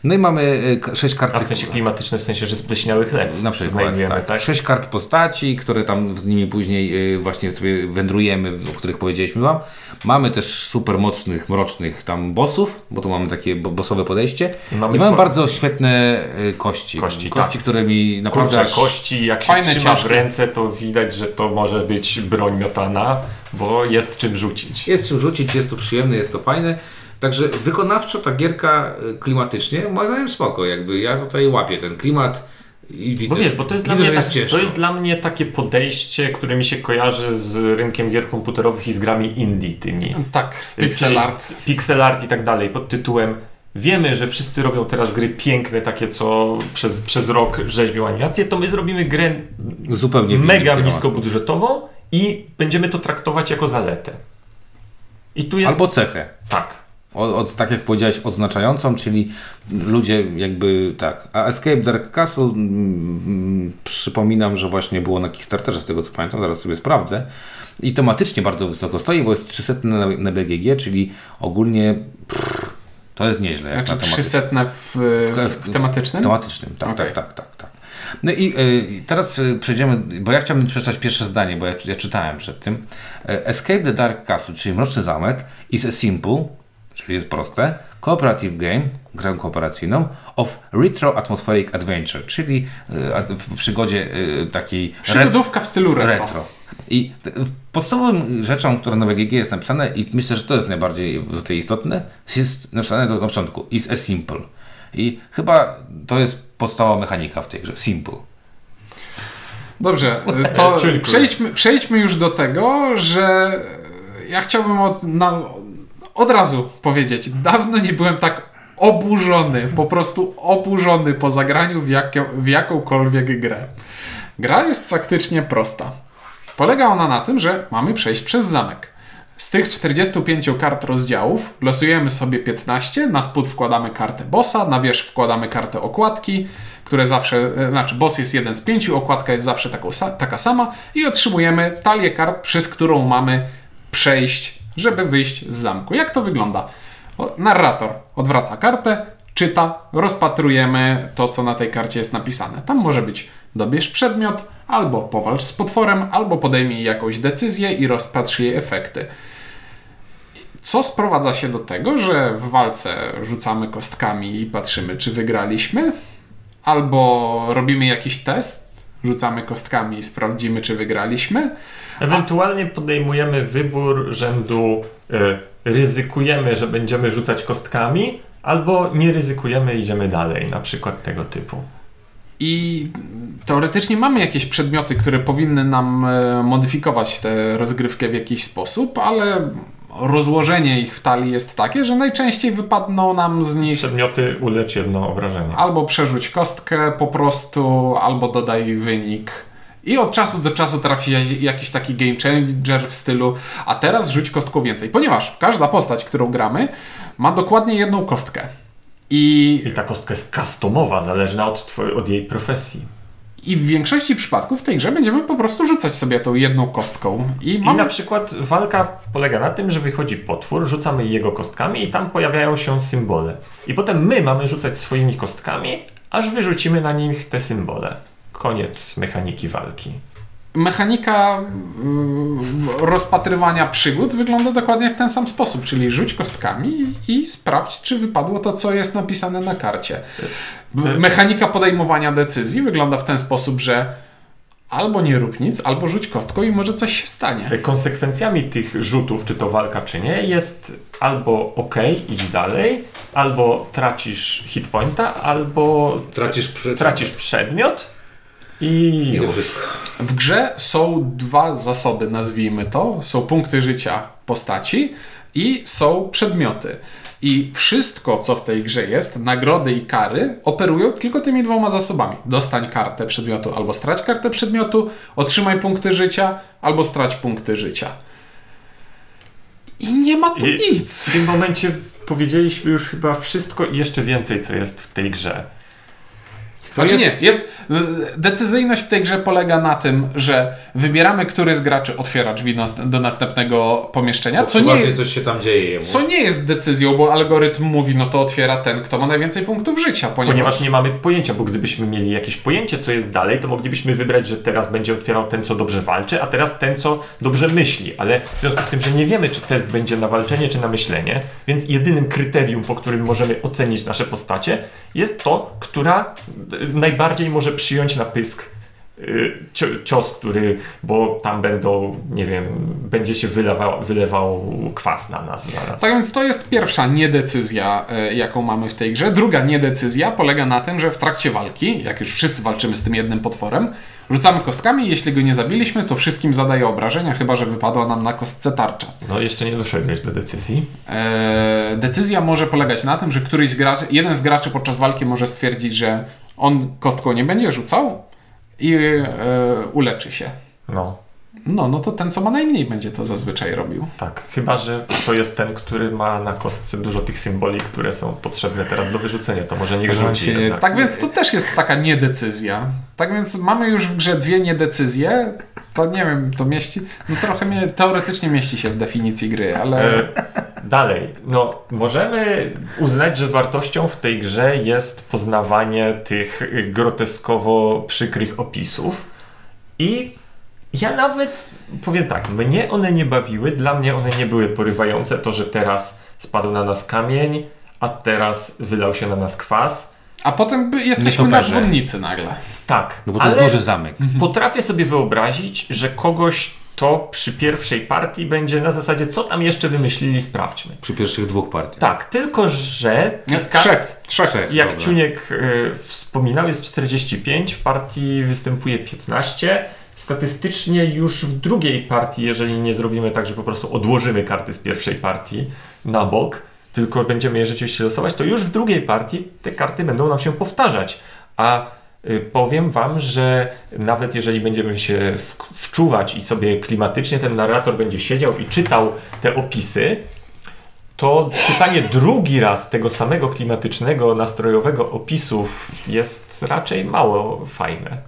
No i mamy 6 kart A w sensie klimatyczne, w sensie, że spleśniały chleb na przykład, tak. tak? Sześć kart postaci, które tam z nimi później y, właśnie sobie wędrujemy, o których powiedzieliśmy Wam. Mamy też super mocnych, mrocznych tam bossów, bo tu mamy takie bo- bossowe podejście. I I mamy mamy, for- bardzo świetne y, kości. Kości, kości tak. które mi naprawdę Kurczę, kości, jak się Fajne, trzyma w ciężkie. ręce, to widać, że to może być broń miotana, bo jest czym rzucić. Jest czym rzucić, jest to przyjemne, jest to fajne. Także wykonawczo ta gierka y, klimatycznie, moim zdaniem spoko, jakby ja tutaj łapię ten klimat i widzę, Bo wiesz, bo to jest, dla widzę, mnie że tak, to jest dla mnie takie podejście, które mi się kojarzy z rynkiem gier komputerowych i z grami indie tymi. Tak, pixel art. Pixel art i tak dalej, pod tytułem Wiemy, że wszyscy robią teraz gry piękne, takie co przez, przez rok rzeźbią animacje, to my zrobimy grę Zupełnie mega niskobudżetową i będziemy to traktować jako zaletę. I tu jest... Albo cechę. Tak. Od, od, tak jak powiedziałeś, odznaczającą, czyli ludzie jakby tak. A Escape Dark Castle, mm, mm, przypominam, że właśnie było na Kickstarterze, z tego co pamiętam, zaraz sobie sprawdzę. I tematycznie bardzo wysoko stoi, bo jest 300 na, na BGG, czyli ogólnie to jest nieźle. Jak Znaczy na temat, 300 w, w, w tematycznym? tematycznym, tak, Okej. tak, tak, tak, tak. No i y, teraz y, przejdziemy, bo ja chciałbym przeczytać pierwsze zdanie, bo ja, ja czytałem przed tym. E, Escape the Dark Castle, czyli Mroczny Zamek, is a simple, czyli jest proste, cooperative game, grę kooperacyjną, of retro atmospheric adventure, czyli a- w przygodzie y, takiej Przygodówka w stylu retro. retro. I podstawową rzeczą, która na BGG jest napisane, i myślę, że to jest najbardziej tutaj istotne, jest napisane na początku, is a simple. I chyba to jest podstawowa mechanika w tej grze, simple. Dobrze, to przejdźmy, przejdźmy już do tego, że ja chciałbym od, na, od razu powiedzieć, dawno nie byłem tak oburzony, po prostu oburzony po zagraniu w, w jakąkolwiek grę. Gra jest faktycznie prosta. Polega ona na tym, że mamy przejść przez zamek. Z tych 45 kart rozdziałów losujemy sobie 15, na spód wkładamy kartę bossa, na wierzch wkładamy kartę okładki, które zawsze, e, znaczy boss jest jeden z pięciu, okładka jest zawsze taką, taka sama i otrzymujemy talię kart, przez którą mamy przejść, żeby wyjść z zamku. Jak to wygląda? Narrator odwraca kartę, czyta, rozpatrujemy to, co na tej karcie jest napisane. Tam może być dobierz przedmiot, albo powalcz z potworem, albo podejmij jakąś decyzję i rozpatrz jej efekty. Co sprowadza się do tego, że w walce rzucamy kostkami i patrzymy, czy wygraliśmy, albo robimy jakiś test, rzucamy kostkami i sprawdzimy, czy wygraliśmy, Ewentualnie podejmujemy wybór rzędu y, ryzykujemy, że będziemy rzucać kostkami, albo nie ryzykujemy, idziemy dalej, na przykład tego typu. I teoretycznie mamy jakieś przedmioty, które powinny nam e, modyfikować tę rozgrywkę w jakiś sposób, ale rozłożenie ich w talii jest takie, że najczęściej wypadną nam z nich Przedmioty ulecz jedno obrażenie. albo przerzuć kostkę po prostu, albo dodaj wynik. I od czasu do czasu trafi jakiś taki game changer w stylu, a teraz rzuć kostką więcej. Ponieważ każda postać, którą gramy, ma dokładnie jedną kostkę. I I ta kostka jest customowa, zależna od, twojej, od jej profesji. I w większości przypadków w tej grze będziemy po prostu rzucać sobie tą jedną kostką. I I mamy... na przykład walka polega na tym, że wychodzi potwór, rzucamy jego kostkami i tam pojawiają się symbole. I potem my mamy rzucać swoimi kostkami, aż wyrzucimy na nich te symbole. Koniec mechaniki walki. Mechanika mm, rozpatrywania przygód wygląda dokładnie w ten sam sposób, czyli rzuć kostkami i sprawdź, czy wypadło to, co jest napisane na karcie. Mechanika podejmowania decyzji wygląda w ten sposób, że albo nie rób nic, albo rzuć kostką i może coś się stanie. Konsekwencjami tych rzutów, czy to walka, czy nie, jest albo ok, idź dalej, albo tracisz hitpointa, albo Tracisz tracisz przedmiot i I to wszystko. W grze są dwa zasoby, nazwijmy to. Są punkty życia postaci i są przedmioty. I wszystko, co w tej grze jest, nagrody i kary, operują tylko tymi dwoma zasobami. Dostań kartę przedmiotu albo strać kartę przedmiotu, otrzymaj punkty życia albo strać punkty życia. I nie ma tu I nic. W tym momencie powiedzieliśmy już chyba wszystko i jeszcze więcej, co jest w tej grze. To znaczy nie, jest, y, decyzyjność w tej grze polega na tym, że wybieramy, który z graczy otwiera drzwi nas- do następnego pomieszczenia, co nie, coś się tam dzieje jemu. co nie jest decyzją, bo algorytm mówi, no to otwiera ten, kto ma najwięcej punktów życia, ponieważ, Ponieważ nie mamy pojęcia, bo gdybyśmy mieli jakieś pojęcie, co jest dalej, to moglibyśmy wybrać, że teraz będzie otwierał ten, co dobrze walczy, a teraz ten, co dobrze myśli. Ale w związku z tym, że nie wiemy, czy test będzie na walczenie, czy na myślenie, więc jedynym kryterium, po którym możemy ocenić nasze postacie, jest to, która najbardziej może przyjąć na pysk y, cio- cios, który, bo tam będą, nie wiem, będzie się wylewał, wylewał kwas na nas zaraz. Tak więc to jest pierwsza niedecyzja, e, jaką mamy w tej grze. Druga niedecyzja polega na tym, że w trakcie walki, jak już wszyscy walczymy z tym jednym potworem, rzucamy kostkami jeśli go nie zabiliśmy, to wszystkim zadaje obrażenia, chyba że wypadła nam na kostce tarcza. No jeszcze nie doszedłeś do decyzji. E, decyzja może polegać na tym, że któryś z graczy, jeden z graczy podczas walki może stwierdzić, że on kostką nie będzie rzucał i e, uleczy się. No. No, no to ten, co ma najmniej, będzie to zazwyczaj robił. Tak, chyba że to jest ten, który ma na kostce dużo tych symboli, które są potrzebne teraz do wyrzucenia, to może niech rzuci się. Tak więc to też jest taka niedecyzja. Tak więc mamy już w grze dwie niedecyzje. To nie wiem, to mieści. No trochę mnie, teoretycznie mieści się w definicji gry, ale. E, dalej. No, możemy uznać, że wartością w tej grze jest poznawanie tych groteskowo przykrych opisów. I ja nawet powiem tak, mnie one nie bawiły, dla mnie one nie były porywające. To, że teraz spadł na nas kamień, a teraz wylał się na nas kwas. A potem jesteśmy na dzwonnicy nagle. Tak, No bo to ale jest duży zamek. potrafię sobie wyobrazić, że kogoś to przy pierwszej partii będzie na zasadzie, co tam jeszcze wymyślili, sprawdźmy. Przy pierwszych dwóch partiach. Tak, tylko że tych kart, trzech, trzech. Trzech. jak Dobra. Ciuniek y, wspominał, jest 45, w partii występuje 15. Statystycznie już w drugiej partii, jeżeli nie zrobimy tak, że po prostu odłożymy karty z pierwszej partii na bok, tylko będziemy je rzeczywiście losować, to już w drugiej partii te karty będą nam się powtarzać. A y, powiem Wam, że nawet jeżeli będziemy się wczuwać i sobie klimatycznie ten narrator będzie siedział i czytał te opisy, to czytanie drugi raz tego samego klimatycznego, nastrojowego opisów jest raczej mało fajne.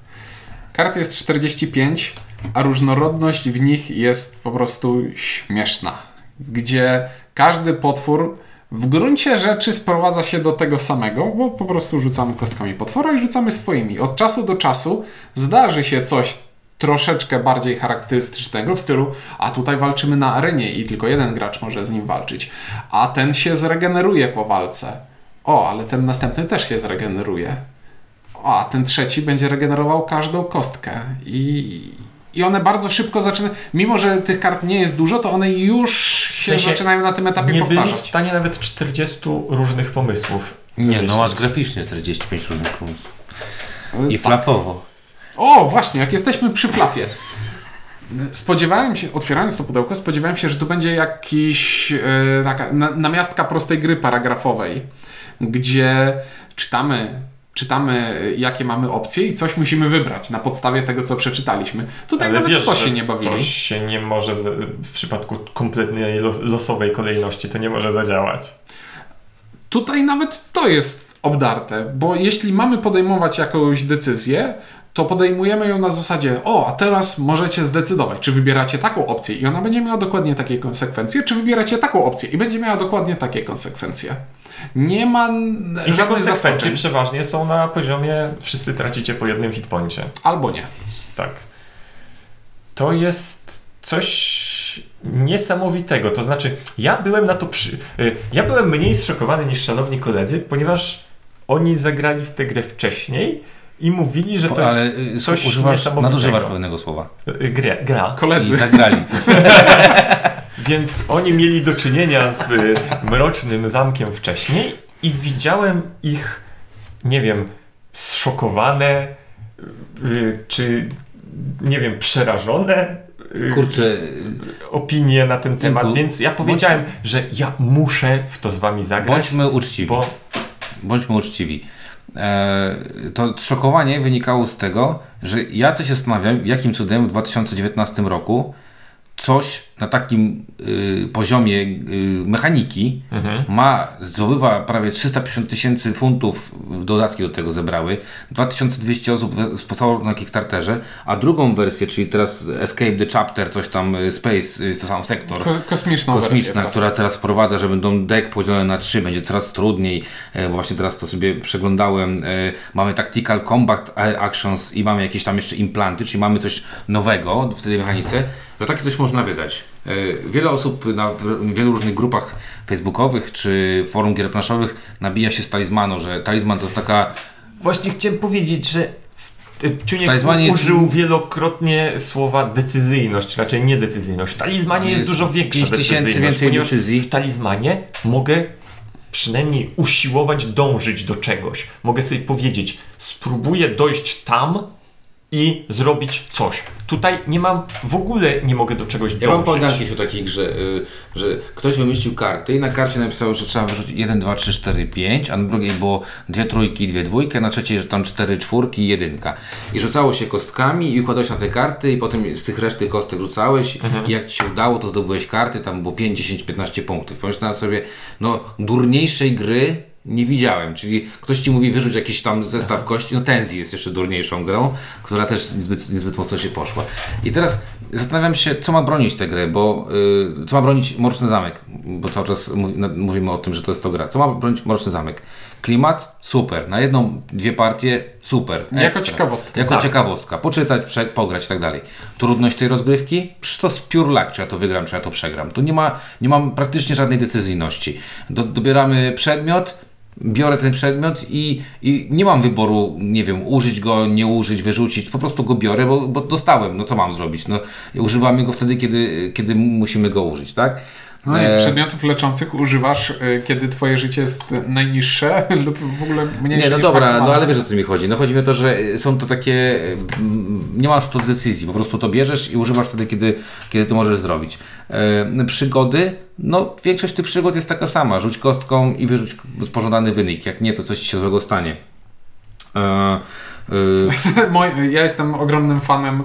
Kart jest 45, a różnorodność w nich jest po prostu śmieszna. Gdzie każdy potwór w gruncie rzeczy sprowadza się do tego samego, bo po prostu rzucamy kostkami potwora i rzucamy swoimi. Od czasu do czasu zdarzy się coś troszeczkę bardziej charakterystycznego w stylu, a tutaj walczymy na arenie i tylko jeden gracz może z nim walczyć, a ten się zregeneruje po walce. O, ale ten następny też się zregeneruje a ten trzeci będzie regenerował każdą kostkę. I, I one bardzo szybko zaczynają. Mimo, że tych kart nie jest dużo, to one już się sensie zaczynają na tym etapie Nie byli w powtarzać. stanie nawet 40 różnych pomysłów. Nie, no masz graficznie 45 różnych pomysłów. I tak. flafowo. O, właśnie, jak jesteśmy przy flafie. Spodziewałem się, otwierając to pudełko, spodziewałem się, że tu będzie jakiś e, taka na, namiastka prostej gry paragrafowej, gdzie czytamy, czytamy, e, jakie mamy opcje i coś musimy wybrać na podstawie tego, co przeczytaliśmy. Tutaj nawet w to się nie bawili. To się nie może, w przypadku kompletnej los- losowej kolejności, to nie może zadziałać. Tutaj nawet to jest obdarte, bo jeśli mamy podejmować jakąś decyzję, to podejmujemy ją na zasadzie, o, a teraz możecie zdecydować, czy wybieracie taką opcję i ona będzie miała dokładnie takie konsekwencje, czy wybieracie taką opcję i będzie miała dokładnie takie konsekwencje. Nie ma I żadnych konsekwencje zaskoczeń. przeważnie są na poziomie wszyscy tracicie po jednym hitpoincie. Albo nie. Tak. To jest coś niesamowitego. To znaczy, ja byłem na to przy... y, Ja byłem mniej zszokowany niż szanowni koledzy, ponieważ oni zagrali w tę grę wcześniej i mówili, że to Ale jest y, coś używasz, niesamowitego. nadużywasz pewnego słowa. Y, grę, gra. I Koledzy. zagrali. Więc oni mieli do czynienia z y, mrocznym zamkiem wcześniej i widziałem ich, nie wiem, zszokowane, y, czy nie wiem, przerażone y, Kurczę, opinie na ten temat, Inku, więc ja powiedziałem, że ja muszę w to z wami zagrać, bądźmy uczciwi. bo Bądźmy uczciwi. E, to szokowanie wynikało z tego, że ja to się zastanawiam, jakim cudem w 2019 roku coś na takim y, poziomie y, mechaniki ma, zdobywa prawie 350 tysięcy funtów, dodatki do tego zebrały, 2200 osób sposobało na Kickstarterze, a drugą wersję, czyli teraz Escape the Chapter, coś tam, y, Space, y, to sam sektor, Ko- kosmiczną kosmiczna, która teraz wprowadza, że będą deck podzielone na trzy, będzie coraz trudniej, e, bo właśnie teraz to sobie przeglądałem. e, Mamy Tactical Combat Actions i mamy jakieś tam jeszcze implanty, czyli mamy coś nowego w tej mechanice, że takie coś można wydać. E, Wiele osób na wielu różnych grupach facebookowych czy forum gier planszowych nabija się z talizmanu, że talizman to jest taka właśnie chciałem powiedzieć, że w- Ciuniek talizmanie jest- użył wielokrotnie słowa decyzyjność, raczej niedecyzyjność. W talizmanie jest, Jest dużo większa 5000 decyzyjność, więcej ponieważ decyzji. w talizmanie mogę przynajmniej usiłować dążyć do czegoś. Mogę sobie powiedzieć, spróbuję dojść tam i zrobić coś. Tutaj nie mam, w ogóle nie mogę do czegoś Ja mam dążyć. pamiętać o takiej grze, y, że ktoś wymyślił karty i na karcie napisał, że trzeba wyrzucić 1, 2, 3, 4, 5, a na drugiej było dwie trójki, dwie dwójki, na trzeciej, że tam cztery czwórki i jedynka. I rzucało się kostkami i układałeś na te karty i potem z tych reszty kostek rzucałeś i jak Ci się udało, to zdobyłeś karty, tam było 5, 10, 15 punktów. Pomyślałem sobie, no durniejszej gry nie widziałem. Czyli ktoś ci mówi wyrzuć jakiś tam zestaw kości, no Tenzi jest jeszcze durniejszą grą, która też niezbyt, niezbyt mocno się poszła. I teraz zastanawiam się, co ma bronić tę grę, bo y, co ma bronić Mroczny Zamek, bo cały czas mówimy o tym, że to jest to gra. Co ma bronić Mroczny Zamek? Klimat? Super. Na jedną, dwie partie? Super. Jako Ekstra. ciekawostka. Jako Tak. ciekawostka. Poczytać, prze, pograć i tak dalej. Trudność tej rozgrywki? Przecież to jest pure luck, czy ja to wygram, czy ja to przegram. Tu nie ma, nie mam praktycznie żadnej decyzyjności. Do, dobieramy przedmiot, biorę ten przedmiot i, i nie mam wyboru, nie wiem, użyć go, nie użyć, wyrzucić. Po prostu go biorę, bo, bo dostałem. No co mam zrobić? No, używamy go wtedy, kiedy, kiedy musimy go użyć, tak? No E, i przedmiotów leczących używasz, y, kiedy twoje życie jest najniższe lub w ogóle mniejsze Nie, no niż dobra, maksymalne. no ale wiesz o co mi chodzi. No chodzi mi o to, że są to takie. Nie masz tu decyzji, po prostu to bierzesz i używasz wtedy, kiedy, kiedy to możesz zrobić. E, przygody, no większość tych przygód jest taka sama. Rzuć kostką i wyrzuć pożądany wynik. Jak nie, to coś ci się złego stanie. E, e, ja jestem ogromnym fanem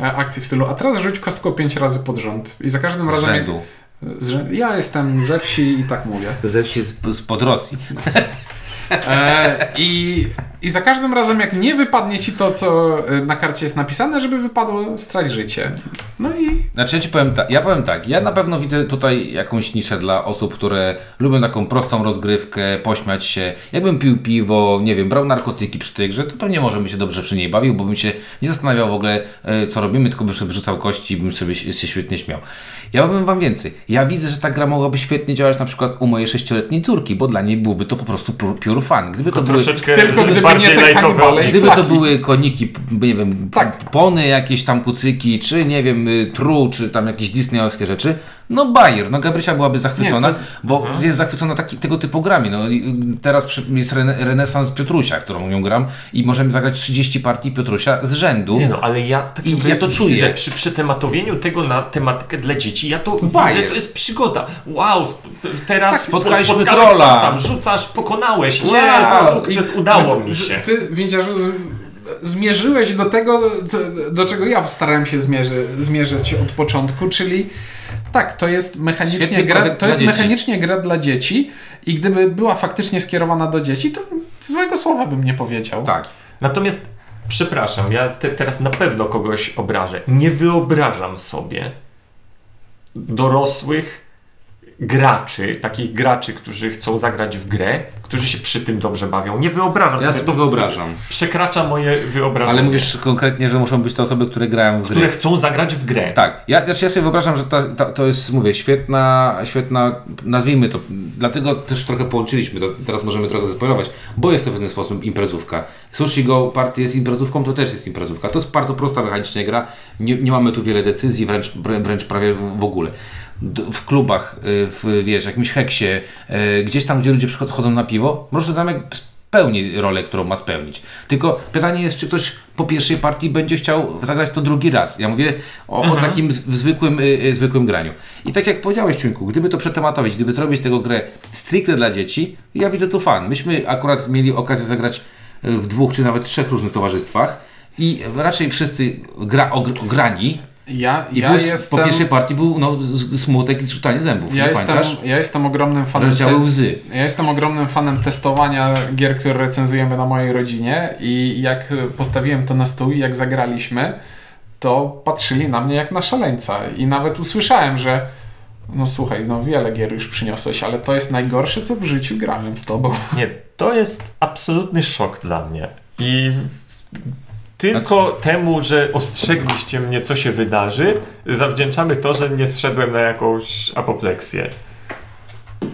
e, akcji w stylu, a teraz rzuć kostką pięć razy pod rząd. I za każdym razem... jak- rzędu. Rzędu. Ja jestem ze wsi i tak mówię. Ze wsi z, spod Rosji. E, i, I za każdym razem, jak nie wypadnie ci to, co e, na karcie jest napisane, żeby wypadło, strać życie. No i Znaczy ja ci powiem tak, ja powiem tak, ja na pewno widzę tutaj jakąś niszę dla osób, które lubią taką prostą rozgrywkę, pośmiać się. Jakbym pił piwo, nie wiem, brał narkotyki przy tej grze, to pewnie może bym się dobrze przy niej bawił, bo bym się nie zastanawiał w ogóle, e, co robimy, tylko bym sobie rzucał kości i bym sobie się, świetnie śmiał. Ja powiem wam więcej. Ja widzę, że ta gra mogłaby świetnie działać na przykład u mojej sześcioletniej córki, bo dla niej byłby to po prostu pure, fun. Gdyby to były... Troszeczkę Tylko gdyby nie te lajtowe kanibale i Gdyby to były koniki, nie wiem, Tak. pony, jakieś tam kucyki, czy nie wiem, y, tru, czy tam jakieś disneyowskie rzeczy, no bajer, no Gabrysia byłaby zachwycona, Nie, to- bo jest zachwycona taki, tego typu grami. No, teraz przy- jest rene, renesans Piotrusia, którą nią gram i możemy zagrać 30 partii Piotrusia z rzędu. Nie no, ale ja tak I ja to czuję. Widzę, przy przetematowieniu tego na tematykę dla dzieci, ja to Bajer. widzę, to jest przygoda. Wow, sp- teraz Tak, spotkaliśmy spotkałeś trolla. tam, rzucasz, pokonałeś, Wow. jest, sukces, I- udało mi się. Ty, Windziarzu, z, zmierzyłeś do tego, co, do czego ja starałem się zmierzy, zmierzyć od początku, czyli tak, to jest mechanicznie gra, to dla jest dzieci. mechanicznie gra dla dzieci i gdyby była faktycznie skierowana do dzieci, to złego słowa bym nie powiedział. Tak. Natomiast, przepraszam, ja te, teraz na pewno kogoś obrażę. Nie wyobrażam sobie dorosłych graczy, takich graczy, którzy chcą zagrać w grę, którzy się przy tym dobrze bawią. Nie wyobrażam Ja sobie. to wyobrażam. Przekracza moje wyobrażenie. Ale mówisz konkretnie, że muszą być to osoby, które grają w gry. Które chcą zagrać w grę. Tak, ja, znaczy ja sobie wyobrażam, że ta, to jest, mówię, świetna, świetna, nazwijmy to, dlatego też trochę połączyliśmy, to teraz możemy trochę zespoilować, bo jest to w pewien sposób imprezówka. Sushi Go Party jest imprezówką, to też jest imprezówka. To jest bardzo prosta mechanicznie gra, nie, nie mamy tu wiele decyzji, wręcz, wrę- wręcz prawie w ogóle. W klubach, y, w wiesz, jakimś heksie, y, gdzieś tam, gdzie ludzie przychodzą na piwo, może zamek pełni rolę, którą ma spełnić. Tylko pytanie jest, czy ktoś po pierwszej partii będzie chciał zagrać to drugi raz. Ja mówię o, o takim z- w zwykłym, y, zwykłym graniu. I tak jak powiedziałeś, Ciuńku, gdyby to przetematować, gdyby zrobić tego grę stricte dla dzieci, ja widzę tu fan. Myśmy akurat mieli okazję zagrać w dwóch czy nawet trzech różnych towarzystwach i raczej wszyscy gra, ogr- ograni Ja, i ja plus jestem... po pierwszej partii był no, smutek i zgrzytanie zębów. Ja nie jestem, pamiętasz? ja jestem ogromnym fanem. Rozdziały łzy. Ja jestem ogromnym fanem testowania gier, które recenzujemy na mojej rodzinie i jak postawiłem to na stół i jak zagraliśmy, to patrzyli na mnie jak na szaleńca i nawet usłyszałem, że no słuchaj, no wiele gier już przyniosłeś, ale to jest najgorsze, co w życiu grałem z tobą. Nie, to jest absolutny szok dla mnie. I tylko temu, że ostrzegliście mnie, co się wydarzy, zawdzięczamy to, że nie zszedłem na jakąś apopleksję.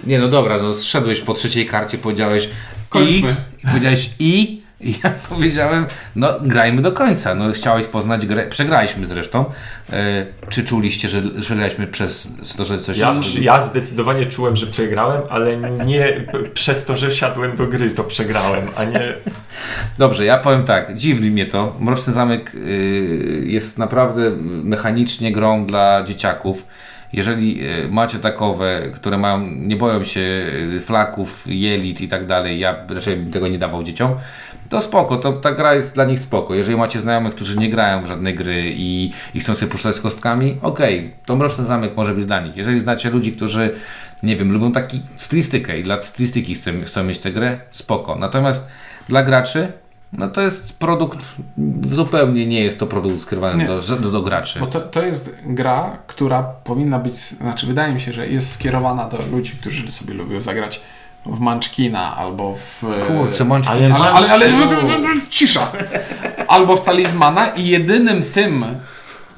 Nie, no dobra, no zszedłeś po trzeciej karcie, powiedziałeś Kończmy. i, powiedziałeś i, i ja powiedziałem, no grajmy do końca, no chciałeś poznać grę, przegraliśmy zresztą, e, czy czuliście, że, że przegraliśmy przez to, że coś... Ja, ja zdecydowanie czułem, że przegrałem, ale nie przez to, że siadłem do gry, to przegrałem, a nie. Dobrze, ja powiem tak, dziwni mnie to, Mroczny Zamek y, jest naprawdę mechanicznie grą dla dzieciaków, jeżeli y, macie takowe, które mają, nie boją się y, flaków, jelit i tak dalej, ja raczej bym tego nie dawał dzieciom, to spoko, to ta gra jest dla nich spoko. Jeżeli macie znajomych, którzy nie grają w żadne gry i, i chcą sobie puszczać kostkami, okej, to Mroczny Zamek może być dla nich. Jeżeli znacie ludzi, którzy nie wiem, lubią taki stylistykę i dla stylistyki chcą, chcą mieć tę grę, spoko. Natomiast dla graczy, no to jest produkt, zupełnie nie jest to produkt skierowany do, do, do graczy. Bo to, to jest gra, która powinna być, znaczy wydaje mi się, że jest skierowana do ludzi, którzy sobie lubią zagrać w Munchkina albo w... Kurczę, Munchkin ale- jest- Ale, ale, ale Munchkin- cisza! Albo w Talizmana i jedynym tym,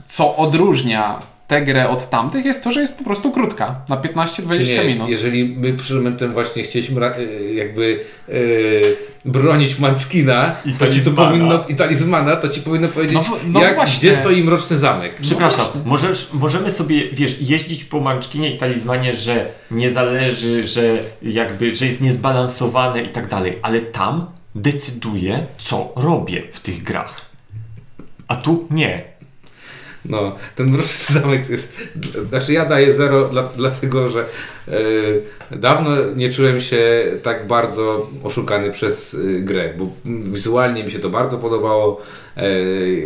co odróżnia tę grę od tamtych jest to, że jest po prostu krótka, na 15-20 Nie, minut. Jeżeli my przed momentem właśnie chcieliśmy y, jakby y, bronić Munchkina I to ci to talizmana. powinno, i talizmana, to ci powinno powiedzieć, No no jak, właśnie. gdzie stoi Mroczny Zamek. Przepraszam, możesz, możemy sobie, wiesz, jeździć po Munchkinie i talizmanie, że nie zależy, że jakby, że jest niezbalansowane i tak dalej, ale tam decyduję, co robię w tych grach. A tu nie. No, ten Mroczny Zamek jest... Znaczy ja daję zero dla, dlatego, że e, dawno nie czułem się tak bardzo oszukany przez e, grę, bo wizualnie mi się to bardzo podobało, e,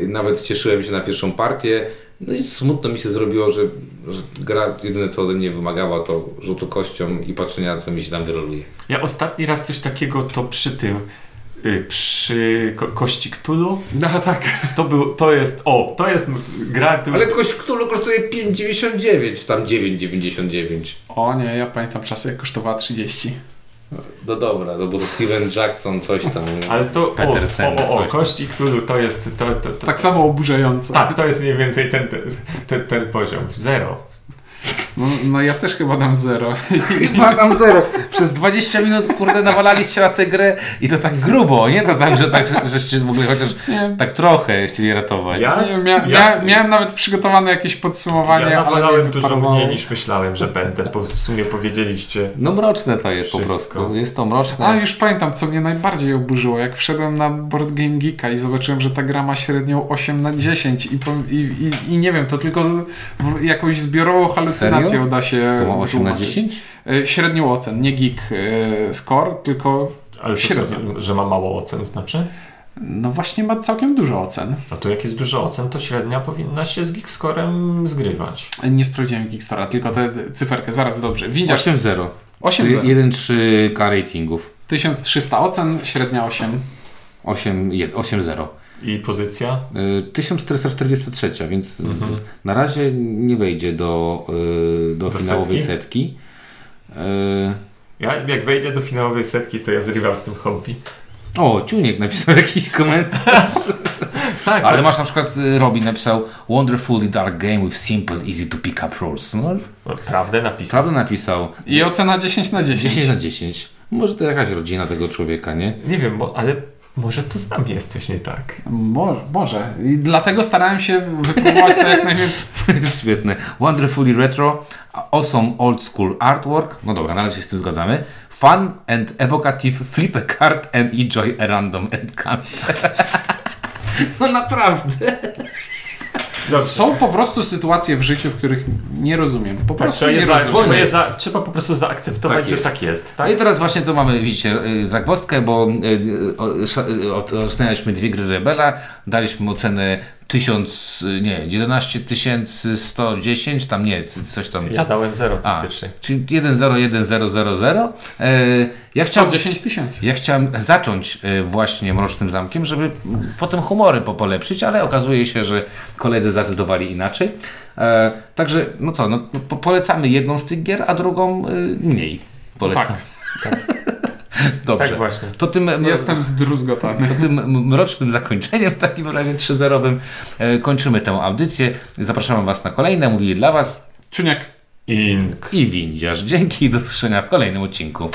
nawet cieszyłem się na pierwszą partię, no i smutno mi się zrobiło, że, że gra jedyne co ode mnie wymagała to rzutu kością i patrzenia co mi się tam wyroluje. Ja ostatni raz coś takiego to przy tym, przy ko Kości Cthulhu, No tak. to był, to jest, o, to jest gra, tu, Ale kość Cthulhu kosztuje 5,99, tam 9,99. O nie, ja pamiętam czasy, jak kosztowała 30. No dobra, no bo to Steven Jackson coś tam. ale to, o, Petersen, o, o, Cthulhu to jest, to, to, to, Tak samo oburzające. tak, to jest mniej więcej ten, ten, ten, ten poziom, zero. No, no ja też chyba dam zero. Chyba tam zero. Przez 20 minut, kurde, nawalaliście na tę grę i to tak grubo, nie? To tak, że tak, że- żeście w ogóle chociaż Nie. tak trochę chcieli ratować. Ja? Nie, mia, Ja- mia, miałem nawet przygotowane jakieś podsumowanie, Ja ale nawalałem mi dużo wyparowało. mniej niż myślałem, że będę, bo w sumie powiedzieliście. No mroczne to jest po Wszystko. prostu. Jest to mroczne. A już pamiętam, co mnie najbardziej oburzyło. Jak wszedłem na Board Game Geeka i zobaczyłem, że ta gra ma średnią 8 na 10 i, po, i, i, i nie wiem, to tylko z, jakąś zbiorową halucynacją Serio? da się To ma 8 na wytłumaczyć. 10? E, Średnią ocen, nie geek e, score, tylko Ale Średnio. co, że ma mało ocen znaczy? no właśnie ma całkiem dużo ocen. No to jak jest dużo ocen, to średnia powinna się z Geekscorem zgrywać. Nie sprawdziłem Geekstara, tylko tę cyferkę, zaraz dobrze. Widzisz, 8-0. 8 0. 1-3 K ratingów. 1300 ocen, średnia 8. 8 je- 8-0. I pozycja? Y, 1443, więc na razie nie wejdzie do, y, do, Do finałowej setki? setki. Y, Ja, jak wejdzie do finałowej setki, to ja zrywam z tym hobby. O, Ciuniek napisał jakiś komentarz. Tak, Ale masz na przykład y, Robin napisał Wonderfully dark game with simple, easy to pick up rules. No, no, prawdę napisał. prawda napisał. I ocena 10 na 10. 10 na 10. Może to jakaś rodzina tego człowieka, nie? Nie wiem, bo, ale może tu z nami jest coś nie tak. Może, może. I dlatego starałem się wypróbować to jak najwięcej. Świetne. Wonderfully retro, awesome old school artwork. No dobra, na razie się z tym zgadzamy. Fun and evocative flip a card and enjoy a random encounter. No naprawdę. Są po prostu sytuacje w życiu, w których nie rozumiem. Po Tak, prostu trzeba, nie za, rozumiem. trzeba, je za, trzeba po prostu zaakceptować, Tak że jest. tak jest. No Tak? i teraz właśnie to mamy, widzicie, y, zagwozdkę, bo y, y, od- ocenialiśmy dwie gry Rebela, daliśmy ocenę 1000, y, nie, 11 110, tam nie, coś tam. Ja dałem zero A, faktycznie. czyli 1011000. E, ja chciałem 110 tysięcy. Ja chciałem zacząć y, właśnie Mrocznym Zamkiem, żeby potem humory po- polepszyć, ale okazuje się, że koledzy zdecydowali inaczej. E, także, no co, no, po, polecamy jedną z tych gier, a drugą y, mniej polecam. Tak, Dobrze. Tak właśnie. To tym, jestem zdruzgotany. to tym mrocznym zakończeniem, w takim razie 3-0 e, kończymy tę audycję. Zapraszamy Was na kolejne. Mówili dla Was Czuniek. Ink. i Windziarz. Dzięki i do usłyszenia w kolejnym odcinku.